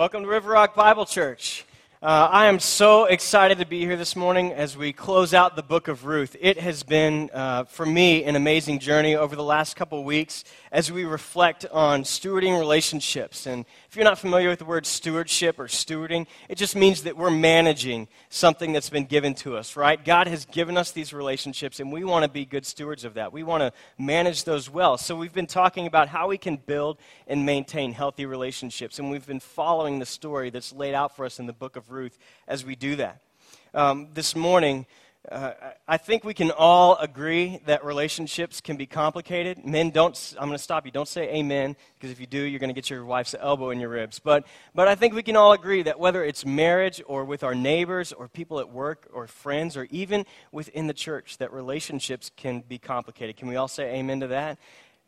Welcome to River Rock Bible Church. Uh, I am so excited to be here this morning as we close out the book of Ruth. It has been, uh, for me, an amazing journey over the last couple weeks as we reflect on stewarding relationships. And if you're not familiar with the word stewardship or stewarding, it just means that we're managing something that's been given to us, right? God has given us these relationships, and we want to be good stewards of that. We want to manage those well. So we've been talking about how we can build and maintain healthy relationships, and we've been following the story that's laid out for us in the book of Ruth as we do that. Um, this morning, uh, I think we can all agree that relationships can be complicated. Men, don't, I'm going to stop you. Don't say amen, because if you do, you're going to get your wife's elbow in your ribs. But, but I think we can all agree that whether it's marriage or with our neighbors or people at work or friends or even within the church, that relationships can be complicated. Can we all say amen to that?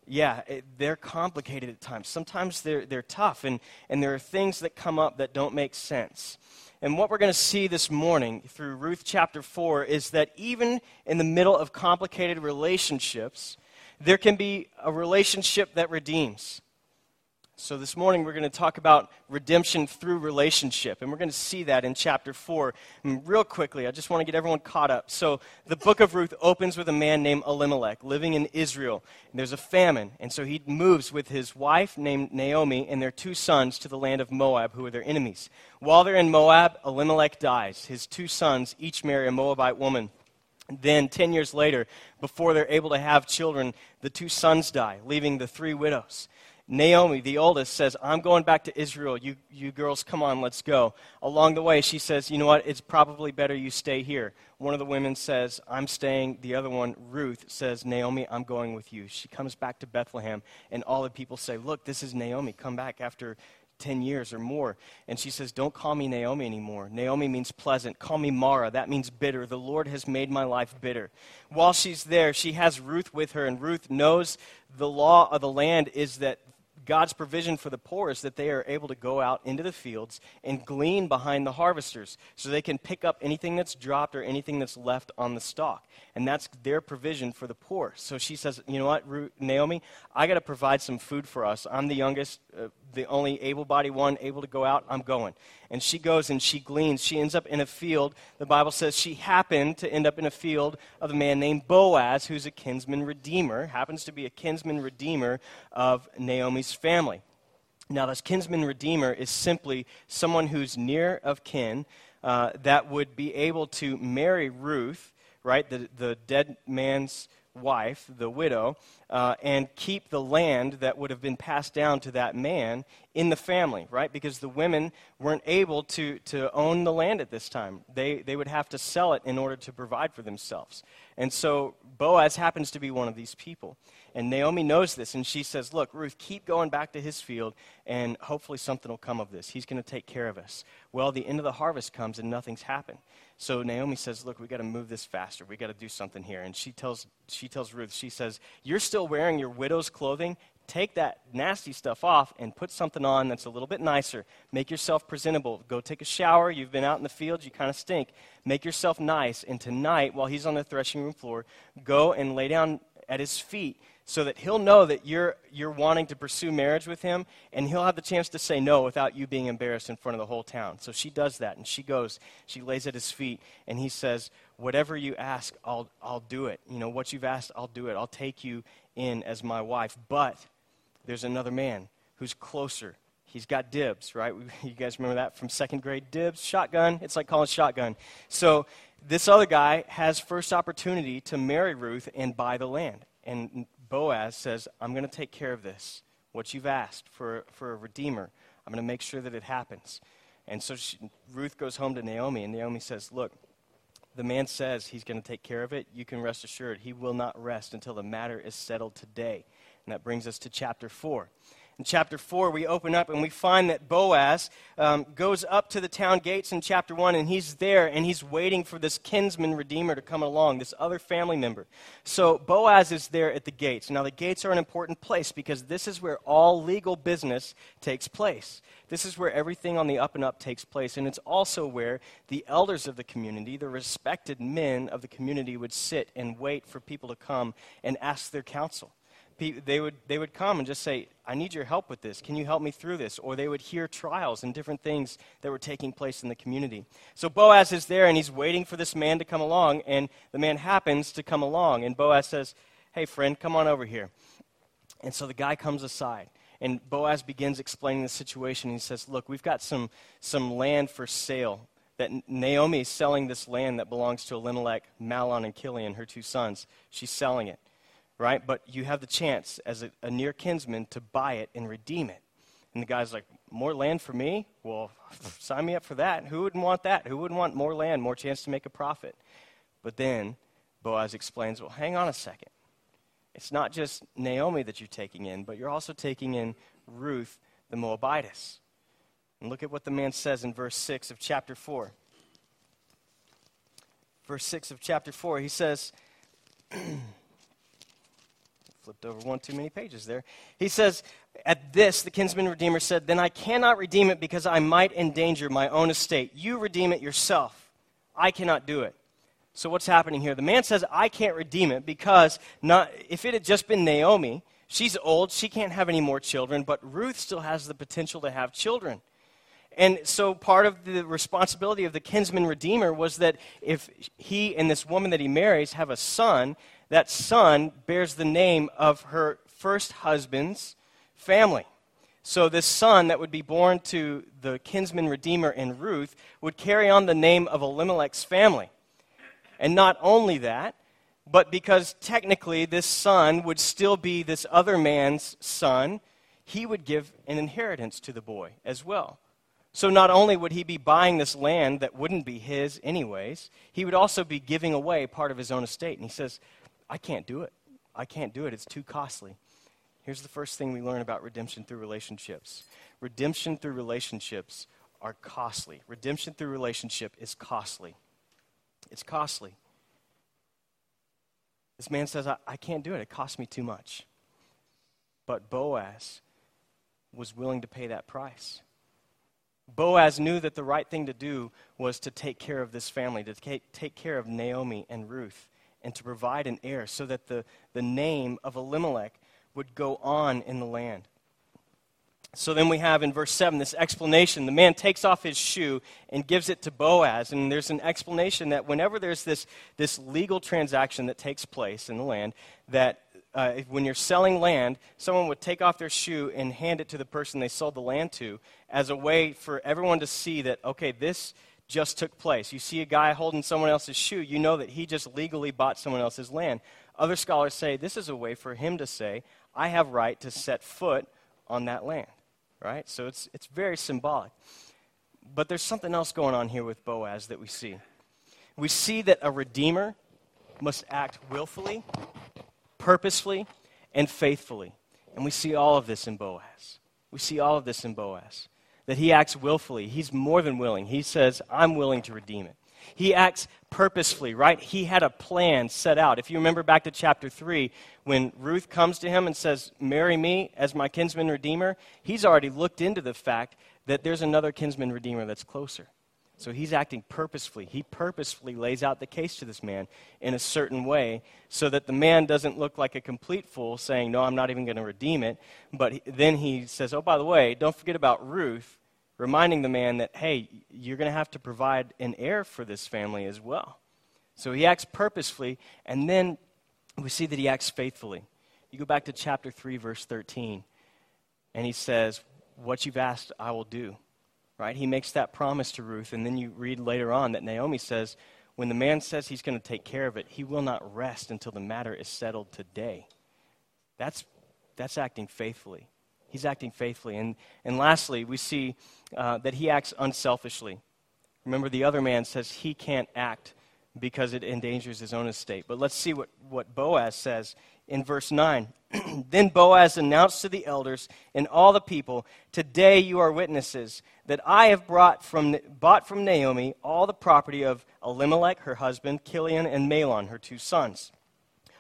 Yeah, it, they're complicated at times. Sometimes they're, they're tough, and, and there are things that come up that don't make sense. And what we're going to see this morning through Ruth chapter 4 is that even in the middle of complicated relationships, there can be a relationship that redeems. So, this morning we're going to talk about redemption through relationship, and we're going to see that in chapter 4. And real quickly, I just want to get everyone caught up. So, the book of Ruth opens with a man named Elimelech living in Israel. And there's a famine, and so he moves with his wife named Naomi and their two sons to the land of Moab, who are their enemies. While they're in Moab, Elimelech dies. His two sons each marry a Moabite woman. Then, 10 years later, before they're able to have children, the two sons die, leaving the three widows. Naomi, the oldest, says, I'm going back to Israel. You, you girls, come on, let's go. Along the way, she says, You know what? It's probably better you stay here. One of the women says, I'm staying. The other one, Ruth, says, Naomi, I'm going with you. She comes back to Bethlehem, and all the people say, Look, this is Naomi. Come back after 10 years or more. And she says, Don't call me Naomi anymore. Naomi means pleasant. Call me Mara. That means bitter. The Lord has made my life bitter. While she's there, she has Ruth with her, and Ruth knows the law of the land is that God's provision for the poor is that they are able to go out into the fields and glean behind the harvesters so they can pick up anything that's dropped or anything that's left on the stalk. And that's their provision for the poor. So she says, You know what, Naomi, I got to provide some food for us. I'm the youngest, uh, the only able bodied one able to go out. I'm going. And she goes and she gleans. She ends up in a field. The Bible says she happened to end up in a field of a man named Boaz, who's a kinsman redeemer, happens to be a kinsman redeemer of Naomi's family. Now, this kinsman redeemer is simply someone who's near of kin uh, that would be able to marry Ruth, right, the, the dead man's wife, the widow, uh, and keep the land that would have been passed down to that man in the family, right? Because the women weren't able to, to own the land at this time. They, they would have to sell it in order to provide for themselves. And so Boaz happens to be one of these people. And Naomi knows this, and she says, Look, Ruth, keep going back to his field, and hopefully something will come of this. He's going to take care of us. Well, the end of the harvest comes, and nothing's happened. So Naomi says, Look, we got to move this faster. We got to do something here. And she tells, she tells Ruth, She says, You're still wearing your widow's clothing. Take that nasty stuff off and put something on that's a little bit nicer. Make yourself presentable. Go take a shower. You've been out in the field. You kind of stink. Make yourself nice. And tonight, while he's on the threshing room floor, go and lay down at his feet so that he'll know that you're, you're wanting to pursue marriage with him, and he'll have the chance to say no without you being embarrassed in front of the whole town. So she does that, and she goes, she lays at his feet, and he says, Whatever you ask, I'll, I'll do it. You know, what you've asked, I'll do it. I'll take you in as my wife. But there's another man who's closer. He's got dibs, right? You guys remember that from second grade? Dibs, shotgun. It's like calling shotgun. So this other guy has first opportunity to marry Ruth and buy the land. And Boaz says, I'm going to take care of this. What you've asked for, for a redeemer, I'm going to make sure that it happens. And so she, Ruth goes home to Naomi, and Naomi says, Look, the man says he's going to take care of it. You can rest assured he will not rest until the matter is settled today. And that brings us to chapter 4. In chapter 4, we open up and we find that Boaz um, goes up to the town gates in chapter 1, and he's there and he's waiting for this kinsman redeemer to come along, this other family member. So Boaz is there at the gates. Now, the gates are an important place because this is where all legal business takes place. This is where everything on the up and up takes place, and it's also where the elders of the community, the respected men of the community, would sit and wait for people to come and ask their counsel. They would, they would come and just say, I need your help with this. Can you help me through this? Or they would hear trials and different things that were taking place in the community. So Boaz is there and he's waiting for this man to come along, and the man happens to come along. And Boaz says, Hey, friend, come on over here. And so the guy comes aside. And Boaz begins explaining the situation. He says, Look, we've got some, some land for sale. That Naomi is selling this land that belongs to Elimelech, Mahlon, and Chilion, her two sons. She's selling it right? But you have the chance as a, a near kinsman to buy it and redeem it. And the guy's like, More land for me? Well, sign me up for that. Who wouldn't want that? Who wouldn't want more land, more chance to make a profit? But then Boaz explains, Well, hang on a second. It's not just Naomi that you're taking in, but you're also taking in Ruth the Moabitess. And look at what the man says in verse 6 of chapter 4. Verse 6 of chapter 4, he says, flipped over one too many pages there. He says, At this, the kinsman redeemer said, Then I cannot redeem it because I might endanger my own estate. You redeem it yourself. I cannot do it. So what's happening here? The man says, I can't redeem it because not, if it had just been Naomi, she's old, she can't have any more children, but Ruth still has the potential to have children. And so part of the responsibility of the kinsman redeemer was that if he and this woman that he marries have a son, that son bears the name of her first husband's family. So, this son that would be born to the kinsman redeemer in Ruth would carry on the name of Elimelech's family. And not only that, but because technically this son would still be this other man's son, he would give an inheritance to the boy as well. So not only would he be buying this land that wouldn't be his anyways, he would also be giving away part of his own estate. And he says, I can't do it. I can't do it. It's too costly. Here's the first thing we learn about redemption through relationships redemption through relationships are costly. Redemption through relationship is costly. It's costly. This man says, I, I can't do it. It costs me too much. But Boaz was willing to pay that price. Boaz knew that the right thing to do was to take care of this family, to take, take care of Naomi and Ruth and to provide an heir so that the, the name of Elimelech would go on in the land. So then we have in verse 7 this explanation. The man takes off his shoe and gives it to Boaz. And there's an explanation that whenever there's this, this legal transaction that takes place in the land, that uh, when you're selling land, someone would take off their shoe and hand it to the person they sold the land to as a way for everyone to see that, okay, this just took place. You see a guy holding someone else's shoe, you know that he just legally bought someone else's land. Other scholars say this is a way for him to say, I have right to set foot on that land. Right? So it's, it's very symbolic. But there's something else going on here with Boaz that we see. We see that a redeemer must act willfully, purposefully, and faithfully. And we see all of this in Boaz. We see all of this in Boaz that he acts willfully. He's more than willing. He says, I'm willing to redeem it. He acts purposefully, right? He had a plan set out. If you remember back to chapter 3, when Ruth comes to him and says, Marry me as my kinsman redeemer, he's already looked into the fact that there's another kinsman redeemer that's closer. So he's acting purposefully. He purposefully lays out the case to this man in a certain way so that the man doesn't look like a complete fool saying, No, I'm not even going to redeem it. But then he says, Oh, by the way, don't forget about Ruth, reminding the man that, hey, you're going to have to provide an heir for this family as well. So he acts purposefully, and then we see that he acts faithfully. You go back to chapter 3, verse 13, and he says, What you've asked, I will do right? He makes that promise to Ruth, and then you read later on that Naomi says, when the man says he's going to take care of it, he will not rest until the matter is settled today. That's, that's acting faithfully. He's acting faithfully. And, and lastly, we see uh, that he acts unselfishly. Remember, the other man says he can't act because it endangers his own estate. But let's see what, what Boaz says in verse 9. then Boaz announced to the elders and all the people, Today you are witnesses that I have brought from, bought from Naomi all the property of Elimelech, her husband, Chilion, and Mahlon, her two sons.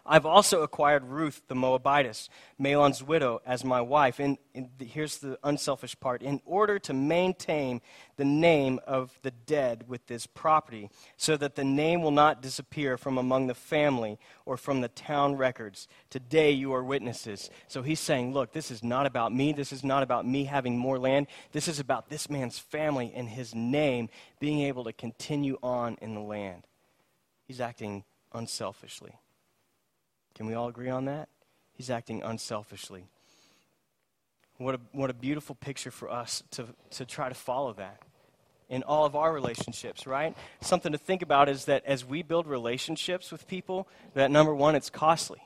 I've also acquired Ruth the Moabitess, Mahlon's widow, as my wife. And, and here's the unselfish part in order to maintain the name of the dead with this property, so that the name will not disappear from among the family or from the town records. Today you are witnesses. So he's saying, Look, this is not about me. This is not about me having more land. This is about this man's family and his name being able to continue on in the land. He's acting unselfishly. Can we all agree on that? He's acting unselfishly. What a, what a beautiful picture for us to, to try to follow that in all of our relationships, right? Something to think about is that as we build relationships with people, that number one, it's costly.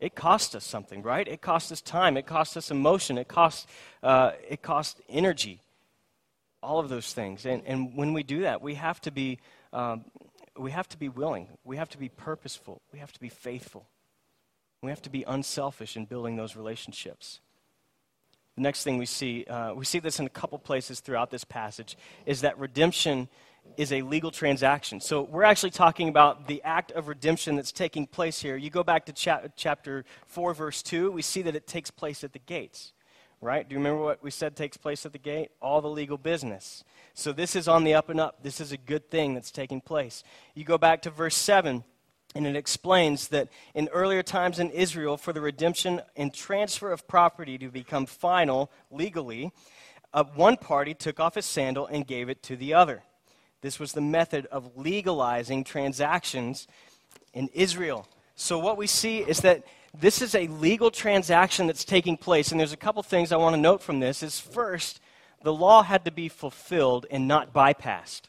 It costs us something, right? It costs us time. It costs us emotion. It costs, uh, it costs energy. All of those things. And, and when we do that, we have to be um, we have to be willing. We have to be purposeful. We have to be faithful. We have to be unselfish in building those relationships. The next thing we see, uh, we see this in a couple places throughout this passage, is that redemption is a legal transaction. So we're actually talking about the act of redemption that's taking place here. You go back to cha- chapter 4, verse 2, we see that it takes place at the gates, right? Do you remember what we said takes place at the gate? All the legal business. So this is on the up and up. This is a good thing that's taking place. You go back to verse 7, and it explains that in earlier times in Israel, for the redemption and transfer of property to become final legally, uh, one party took off his sandal and gave it to the other. This was the method of legalizing transactions in Israel. So what we see is that this is a legal transaction that's taking place and there's a couple things i want to note from this is first the law had to be fulfilled and not bypassed.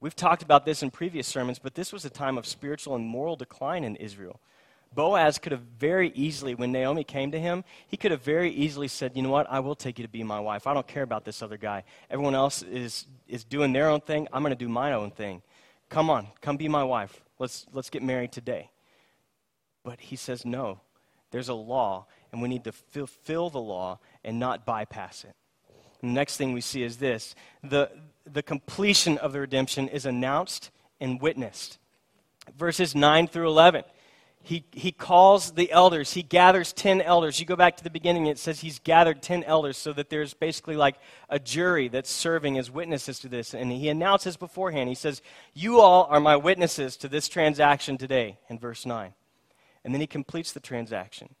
We've talked about this in previous sermons, but this was a time of spiritual and moral decline in Israel. Boaz could have very easily, when Naomi came to him, he could have very easily said, You know what? I will take you to be my wife. I don't care about this other guy. Everyone else is, is doing their own thing. I'm going to do my own thing. Come on, come be my wife. Let's, let's get married today. But he says, No, there's a law, and we need to fulfill the law and not bypass it. Next thing we see is this the, the completion of the redemption is announced and witnessed. Verses 9 through 11. He, he calls the elders. He gathers 10 elders. You go back to the beginning, it says he's gathered 10 elders so that there's basically like a jury that's serving as witnesses to this. And he announces beforehand, he says, You all are my witnesses to this transaction today, in verse 9. And then he completes the transaction.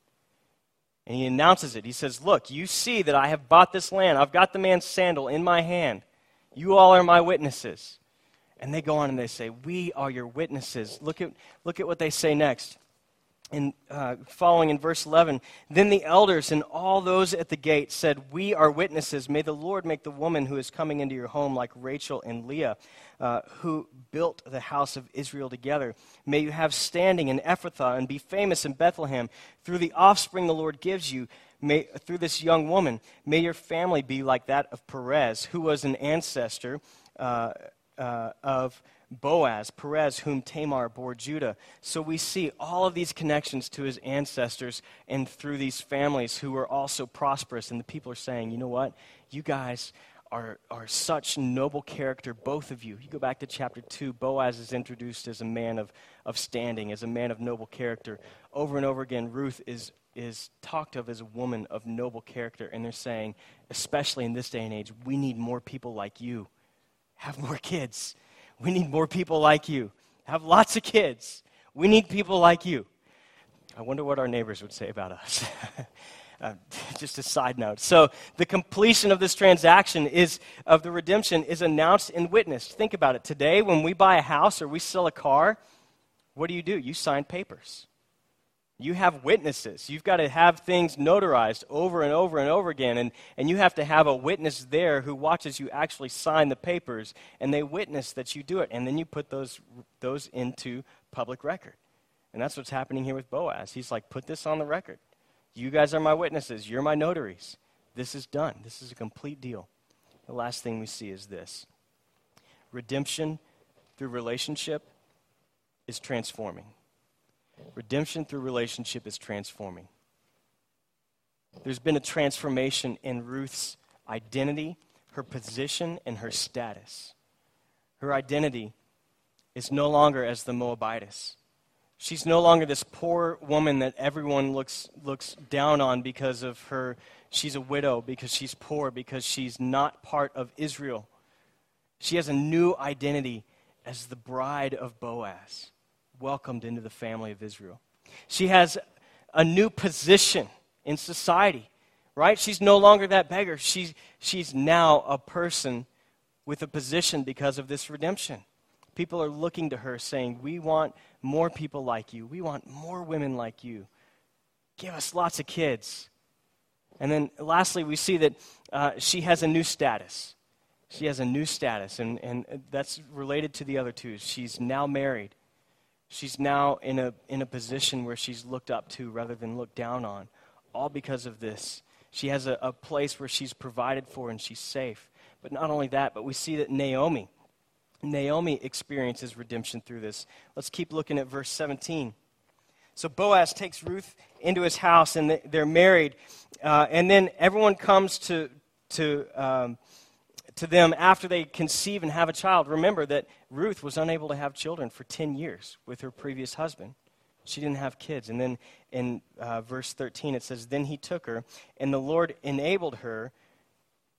And he announces it. He says, Look, you see that I have bought this land. I've got the man's sandal in my hand. You all are my witnesses. And they go on and they say, We are your witnesses. Look at, look at what they say next. In, uh, following in verse 11, then the elders and all those at the gate said, We are witnesses. May the Lord make the woman who is coming into your home like Rachel and Leah, uh, who built the house of Israel together. May you have standing in Ephrathah and be famous in Bethlehem. Through the offspring the Lord gives you, may, through this young woman, may your family be like that of Perez, who was an ancestor uh, uh of Boaz, Perez, whom Tamar bore Judah. So we see all of these connections to his ancestors and through these families who were also prosperous. And the people are saying, you know what? You guys are, are such noble character, both of you. You go back to chapter 2, Boaz is introduced as a man of, of standing, as a man of noble character. Over and over again, Ruth is, is talked of as a woman of noble character. And they're saying, especially in this day and age, we need more people like you. Have more kids we need more people like you. Have lots of kids. We need people like you. I wonder what our neighbors would say about us. uh, just a side note. So, the completion of this transaction is of the redemption is announced and witnessed. Think about it. Today, when we buy a house or we sell a car, what do you do? You sign papers. You have witnesses. You've got to have things notarized over and over and over again. And, and you have to have a witness there who watches you actually sign the papers, and they witness that you do it. And then you put those, those into public record. And that's what's happening here with Boaz. He's like, put this on the record. You guys are my witnesses. You're my notaries. This is done. This is a complete deal. The last thing we see is this redemption through relationship is transforming. Redemption through relationship is transforming. There's been a transformation in Ruth's identity, her position, and her status. Her identity is no longer as the Moabitess. She's no longer this poor woman that everyone looks, looks down on because of her. She's a widow, because she's poor, because she's not part of Israel. She has a new identity as the bride of Boaz, welcomed into the family of Israel. She has a new position in society, right? She's no longer that beggar. She's, she's now a person with a position because of this redemption. People are looking to her saying, We want more people like you. We want more women like you. Give us lots of kids. And then lastly, we see that uh, she has a new status. She has a new status, and, and that's related to the other two. She's now married. She's now in a, in a position where she's looked up to rather than looked down on, all because of this. She has a, a place where she's provided for and she's safe. But not only that, but we see that Naomi, Naomi experiences redemption through this. Let's keep looking at verse 17. So Boaz takes Ruth into his house, and they're married. Uh, and then everyone comes to, to, um, to them after they conceive and have a child. Remember that Ruth was unable to have children for 10 years with her previous husband. She didn't have kids. And then in uh, verse 13, it says, Then he took her, and the Lord enabled her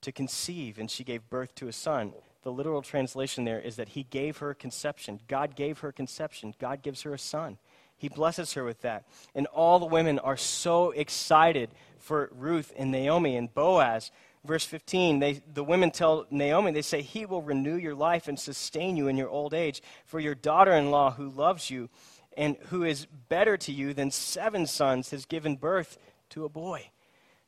to conceive, and she gave birth to a son the literal translation there is that he gave her conception. God gave her conception. God gives her a son. He blesses her with that. And all the women are so excited for Ruth and Naomi and Boaz. Verse 15, they, the women tell Naomi, they say, He will renew your life and sustain you in your old age. For your daughter in law, who loves you and who is better to you than seven sons, has given birth to a boy.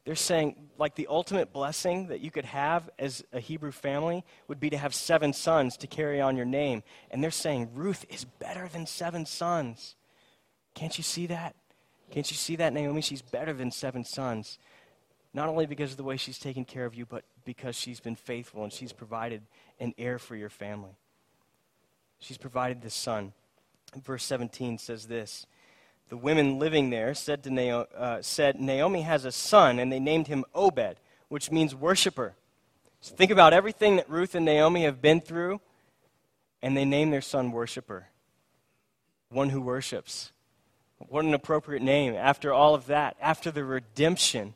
They're saying, like, the ultimate blessing that you could have as a Hebrew family would be to have seven sons to carry on your name. And they're saying, Ruth is better than seven sons. Can't you see that? Can't you see that, Naomi? She's better than seven sons. Not only because of the way she's taken care of you, but because she's been faithful and she's provided an heir for your family. She's provided this son. Verse 17 says this the women living there said, to Naomi, uh, said, Naomi has a son, and they named him Obed, which means worshiper. So think about everything that Ruth and Naomi have been through, and they name their son worshiper, one who worships. What an appropriate name after all of that, after the redemption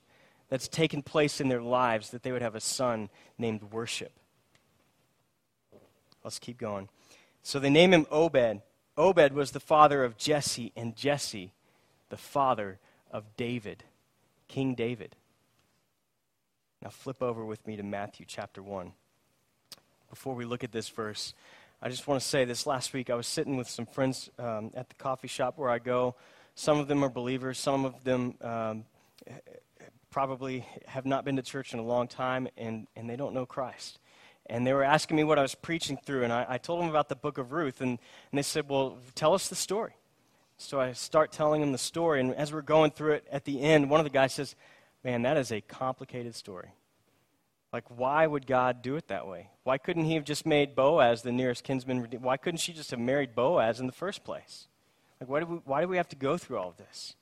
that's taken place in their lives, that they would have a son named worship. Let's keep going. So they name him Obed. Obed was the father of Jesse, and Jesse, the father of David, King David. Now flip over with me to Matthew chapter 1. Before we look at this verse, I just want to say this last week I was sitting with some friends um, at the coffee shop where I go. Some of them are believers, some of them um, probably have not been to church in a long time, and, and they don't know Christ and they were asking me what I was preaching through, and I, I told them about the book of Ruth, and, and they said, Well, tell us the story. So I start telling them the story, and as we're going through it at the end, one of the guys says, Man, that is a complicated story. Like, why would God do it that way? Why couldn't He have just made Boaz the nearest kinsman? Why couldn't she just have married Boaz in the first place? Like, why do we, why do we have to go through all of this?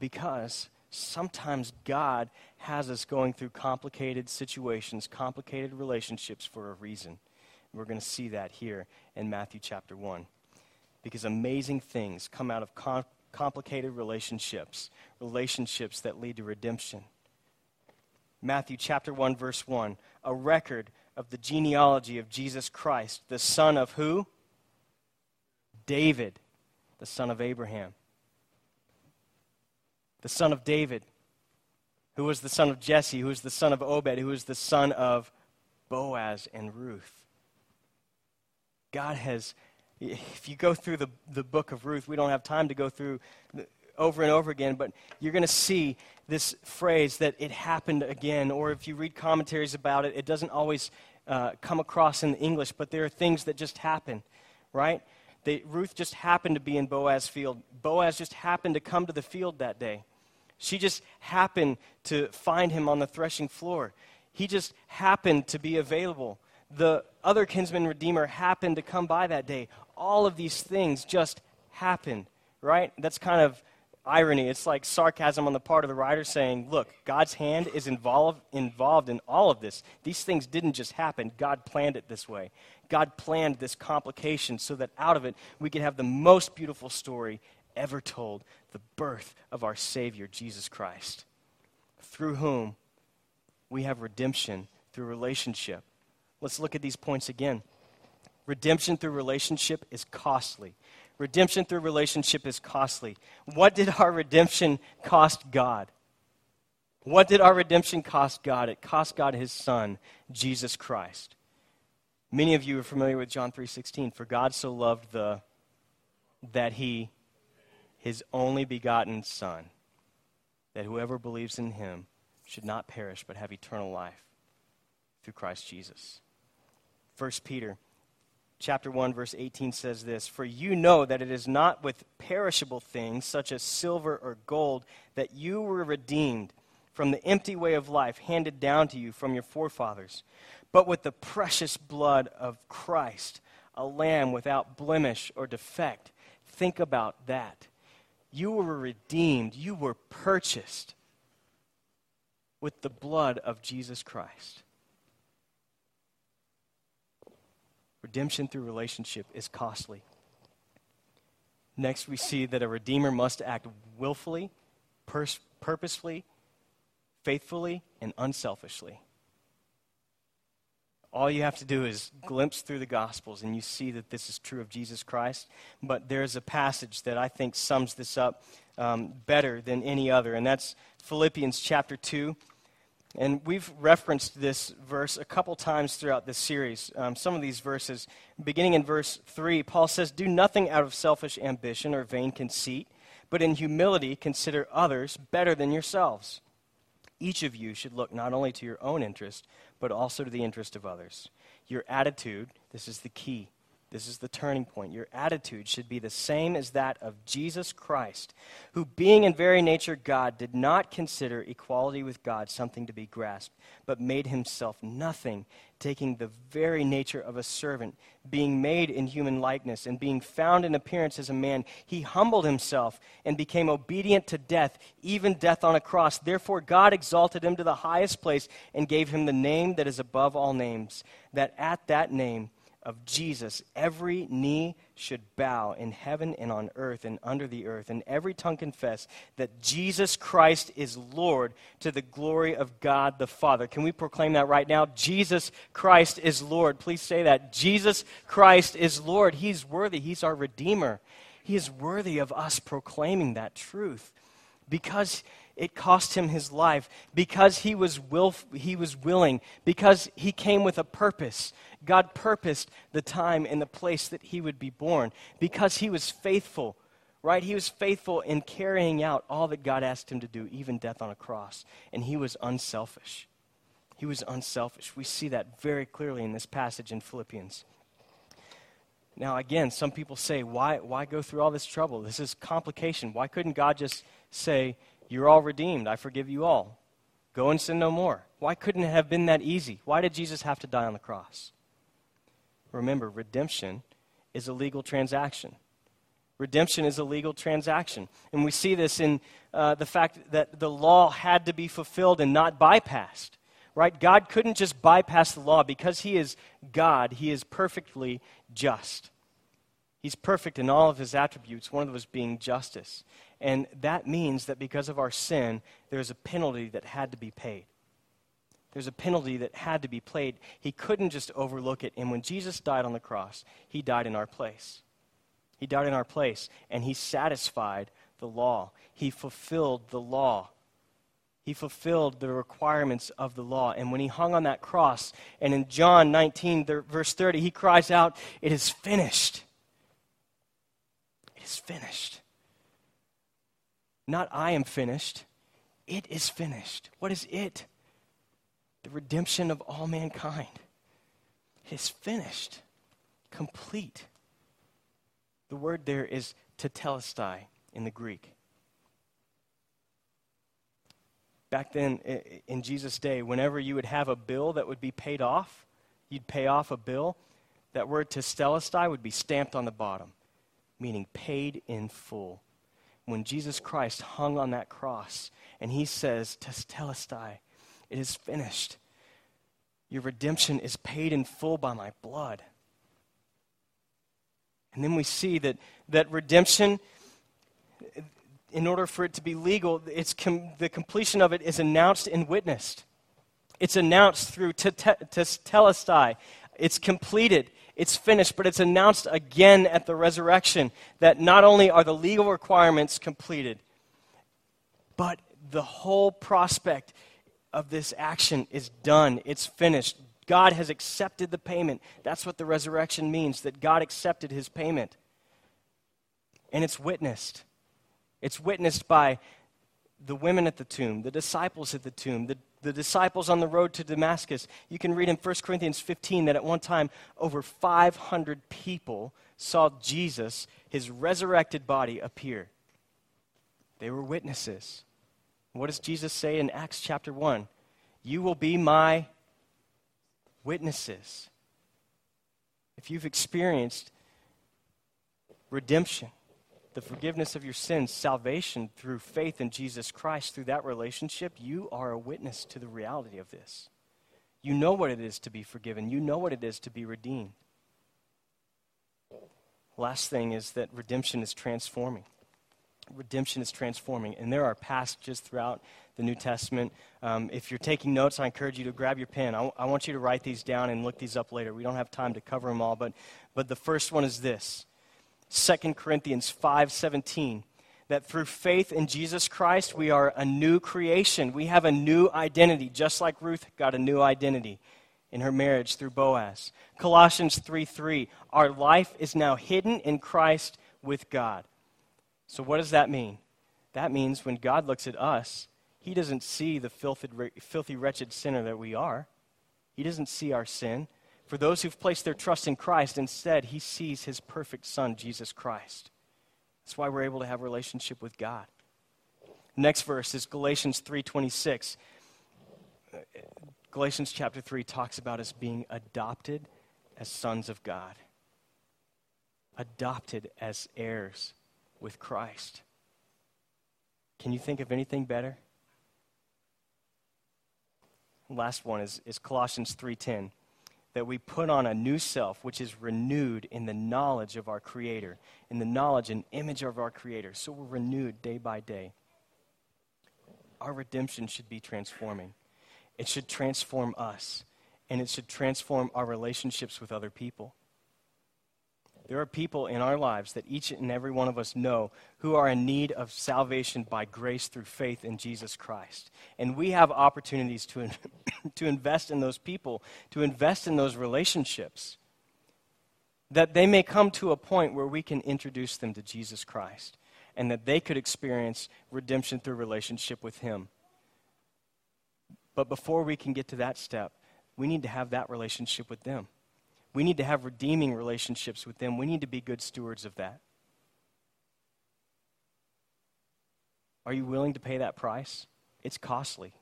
Because sometimes God has us going through complicated situations, complicated relationships for a reason. We're going to see that here in Matthew chapter 1. Because amazing things come out of com- complicated relationships, relationships that lead to redemption. Matthew chapter 1, verse 1, a record of the genealogy of Jesus Christ, the son of who? David, the son of Abraham the son of David, who was the son of Jesse, who was the son of Obed, who was the son of Boaz and Ruth. God has, if you go through the, the book of Ruth, we don't have time to go through the, over and over again, but you're going to see this phrase that it happened again, or if you read commentaries about it, it doesn't always uh, come across in the English, but there are things that just happen, right? They, Ruth just happened to be in Boaz's field. Boaz just happened to come to the field that day. She just happened to find him on the threshing floor. He just happened to be available. The other kinsman redeemer happened to come by that day. All of these things just happened, right? That's kind of irony. It's like sarcasm on the part of the writer saying, look, God's hand is involved, involved in all of this. These things didn't just happen, God planned it this way. God planned this complication so that out of it we could have the most beautiful story ever told the birth of our Savior, Jesus Christ, through whom we have redemption through relationship. Let's look at these points again. Redemption through relationship is costly. Redemption through relationship is costly. What did our redemption cost God? What did our redemption cost God? It cost God his son, Jesus Christ. Many of you are familiar with John 3:16, for God so loved the that he his only begotten son that whoever believes in him should not perish but have eternal life through Christ Jesus. 1 Peter chapter 1 verse 18 says this for you know that it is not with perishable things such as silver or gold that you were redeemed from the empty way of life handed down to you from your forefathers but with the precious blood of Christ a lamb without blemish or defect think about that you were redeemed you were purchased with the blood of Jesus Christ Redemption through relationship is costly. Next, we see that a redeemer must act willfully, pers- purposefully, faithfully, and unselfishly. All you have to do is glimpse through the Gospels and you see that this is true of Jesus Christ. But there's a passage that I think sums this up um, better than any other, and that's Philippians chapter 2, and we've referenced this verse a couple times throughout this series. Um, some of these verses, beginning in verse 3, Paul says, Do nothing out of selfish ambition or vain conceit, but in humility consider others better than yourselves. Each of you should look not only to your own interest, but also to the interest of others. Your attitude, this is the key, this is the turning point. Your attitude should be the same as that of Jesus Christ, who, being in very nature God, did not consider equality with God something to be grasped, but made himself nothing, taking the very nature of a servant, being made in human likeness, and being found in appearance as a man. He humbled himself and became obedient to death, even death on a cross. Therefore, God exalted him to the highest place and gave him the name that is above all names, that at that name, of Jesus, every knee should bow in heaven and on earth and under the earth, and every tongue confess that Jesus Christ is Lord to the glory of God the Father. Can we proclaim that right now? Jesus Christ is Lord. Please say that. Jesus Christ is Lord. He's worthy, He's our Redeemer. He is worthy of us proclaiming that truth because it cost him his life because he was, will, he was willing, because he came with a purpose. God purposed the time and the place that he would be born, because he was faithful, right? He was faithful in carrying out all that God asked him to do, even death on a cross. And he was unselfish. He was unselfish. We see that very clearly in this passage in Philippians. Now, again, some people say, why, why go through all this trouble? This is complication. Why couldn't God just say, you're all redeemed. I forgive you all. Go and sin no more. Why couldn't it have been that easy? Why did Jesus have to die on the cross? Remember, redemption is a legal transaction. Redemption is a legal transaction. And we see this in uh, the fact that the law had to be fulfilled and not bypassed. Right? God couldn't just bypass the law because He is God, He is perfectly just. He's perfect in all of His attributes, one of those being justice. And that means that because of our sin, there's a penalty that had to be paid. There's a penalty that had to be paid. He couldn't just overlook it. And when Jesus died on the cross, he died in our place. He died in our place, and he satisfied the law. He fulfilled the law. He fulfilled the requirements of the law. And when he hung on that cross, and in John 19, verse 30, he cries out, It is finished. Is finished. Not I am finished. It is finished. What is it? The redemption of all mankind. It is finished, complete. The word there is tetelestai in the Greek. Back then, in Jesus' day, whenever you would have a bill that would be paid off, you'd pay off a bill, that word tetelestai would be stamped on the bottom, meaning paid in full when Jesus Christ hung on that cross and he says, Tetelestai, it is finished. Your redemption is paid in full by my blood. And then we see that, that redemption, in order for it to be legal, it's com- the completion of it is announced and witnessed. It's announced through tetelestai. It's completed. It's finished, but it's announced again at the resurrection that not only are the legal requirements completed, but the whole prospect of this action is done. It's finished. God has accepted the payment. That's what the resurrection means, that God accepted his payment. And it's witnessed. It's witnessed by the women at the tomb, the disciples at the tomb, the, the disciples on the road to Damascus. You can read in 1 Corinthians 15 that at one time over 500 people saw Jesus, his resurrected body, appear. They were witnesses. What does Jesus say in Acts chapter 1? You will be my witnesses. If you've experienced redemption, the forgiveness of your sins, salvation through faith in Jesus Christ, through that relationship, you are a witness to the reality of this. You know what it is to be forgiven, you know what it is to be redeemed. Last thing is that redemption is transforming redemption is transforming. And there are passages throughout the New Testament. Um, if you're taking notes, I encourage you to grab your pen. I, w- I want you to write these down and look these up later. We don't have time to cover them all, but, but the first one is this 2 Corinthians 5.17 that through faith in Jesus Christ, we are a new creation. We have a new identity, just like Ruth got a new identity in her marriage through Boaz. Colossians 3 3, our life is now hidden in Christ with God. So, what does that mean? That means when God looks at us, He doesn't see the filthy, filthy, wretched sinner that we are. He doesn't see our sin. For those who've placed their trust in Christ, instead, He sees His perfect Son, Jesus Christ. That's why we're able to have a relationship with God. Next verse is Galatians 3:26. Galatians chapter 3 talks about us being adopted as sons of God. Adopted as heirs with Christ. Can you think of anything better? Last one is, is Colossians 3:10 that we put on a new self which is renewed in the knowledge of our creator, in the knowledge and image of our creator. So we're renewed day by day. Our redemption should be transforming. It should transform us and it should transform our relationships with other people. There are people in our lives that each and every one of us know who are in need of salvation by grace through faith in Jesus Christ. And we have opportunities to, to invest in those people, to invest in those relationships, that they may come to a point where we can introduce them to Jesus Christ and that they could experience redemption through relationship with Him. But before we can get to that step, we need to have that relationship with them. We need to have redeeming relationships with them. We need to be good stewards of that. Are you willing to pay that price? It's costly.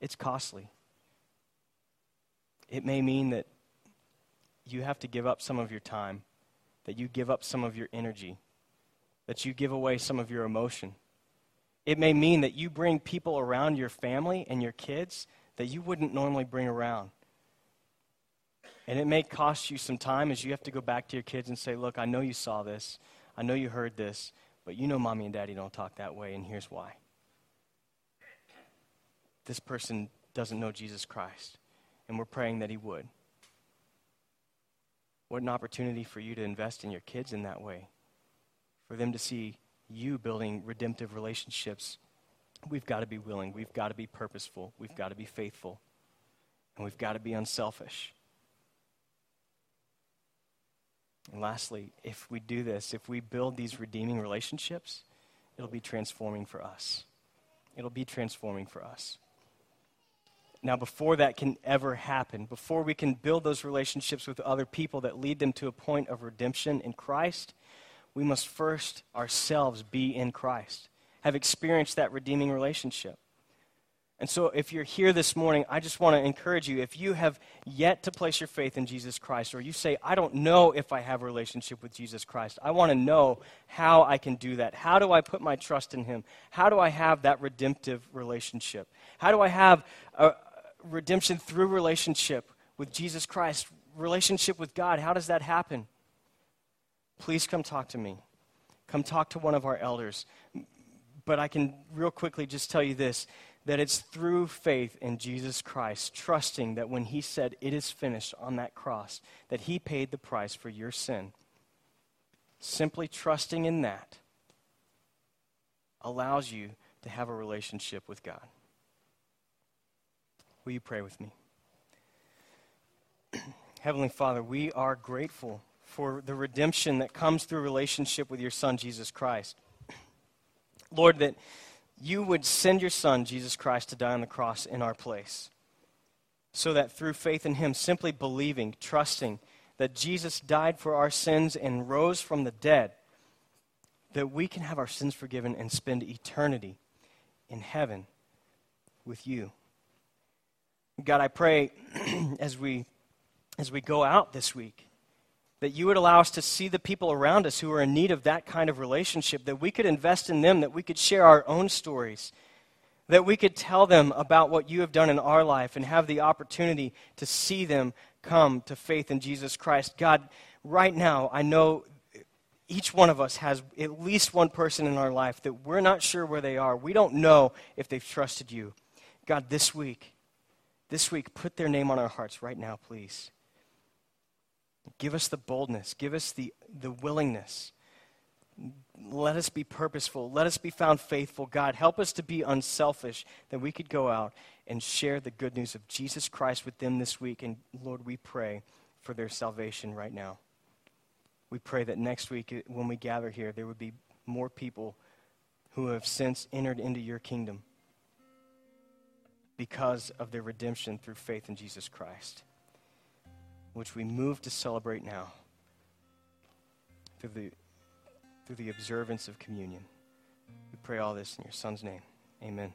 It's costly. It may mean that you have to give up some of your time, that you give up some of your energy, that you give away some of your emotion. It may mean that you bring people around your family and your kids that you wouldn't normally bring around. And it may cost you some time as you have to go back to your kids and say, Look, I know you saw this. I know you heard this. But you know mommy and daddy don't talk that way, and here's why. This person doesn't know Jesus Christ, and we're praying that he would. What an opportunity for you to invest in your kids in that way, for them to see you building redemptive relationships. We've got to be willing, we've got to be purposeful, we've got to be faithful, and we've got to be unselfish. And lastly, if we do this, if we build these redeeming relationships, it'll be transforming for us. It'll be transforming for us. Now, before that can ever happen, before we can build those relationships with other people that lead them to a point of redemption in Christ, we must first ourselves be in Christ, have experienced that redeeming relationship. And so, if you're here this morning, I just want to encourage you. If you have yet to place your faith in Jesus Christ, or you say, I don't know if I have a relationship with Jesus Christ, I want to know how I can do that. How do I put my trust in Him? How do I have that redemptive relationship? How do I have redemption through relationship with Jesus Christ, relationship with God? How does that happen? Please come talk to me. Come talk to one of our elders. But I can real quickly just tell you this that it's through faith in Jesus Christ, trusting that when He said, It is finished on that cross, that He paid the price for your sin. Simply trusting in that allows you to have a relationship with God. Will you pray with me? Heavenly Father, we are grateful for the redemption that comes through relationship with your Son, Jesus Christ. Lord, that you would send your Son, Jesus Christ, to die on the cross in our place. So that through faith in Him, simply believing, trusting that Jesus died for our sins and rose from the dead, that we can have our sins forgiven and spend eternity in heaven with you. God, I pray as we, as we go out this week, that you would allow us to see the people around us who are in need of that kind of relationship, that we could invest in them, that we could share our own stories, that we could tell them about what you have done in our life and have the opportunity to see them come to faith in Jesus Christ. God, right now, I know each one of us has at least one person in our life that we're not sure where they are. We don't know if they've trusted you. God, this week, this week, put their name on our hearts right now, please. Give us the boldness. Give us the, the willingness. Let us be purposeful. Let us be found faithful. God, help us to be unselfish that we could go out and share the good news of Jesus Christ with them this week. And Lord, we pray for their salvation right now. We pray that next week, uh, when we gather here, there would be more people who have since entered into your kingdom because of their redemption through faith in Jesus Christ which we move to celebrate now through the, through the observance of communion. We pray all this in your Son's name. Amen.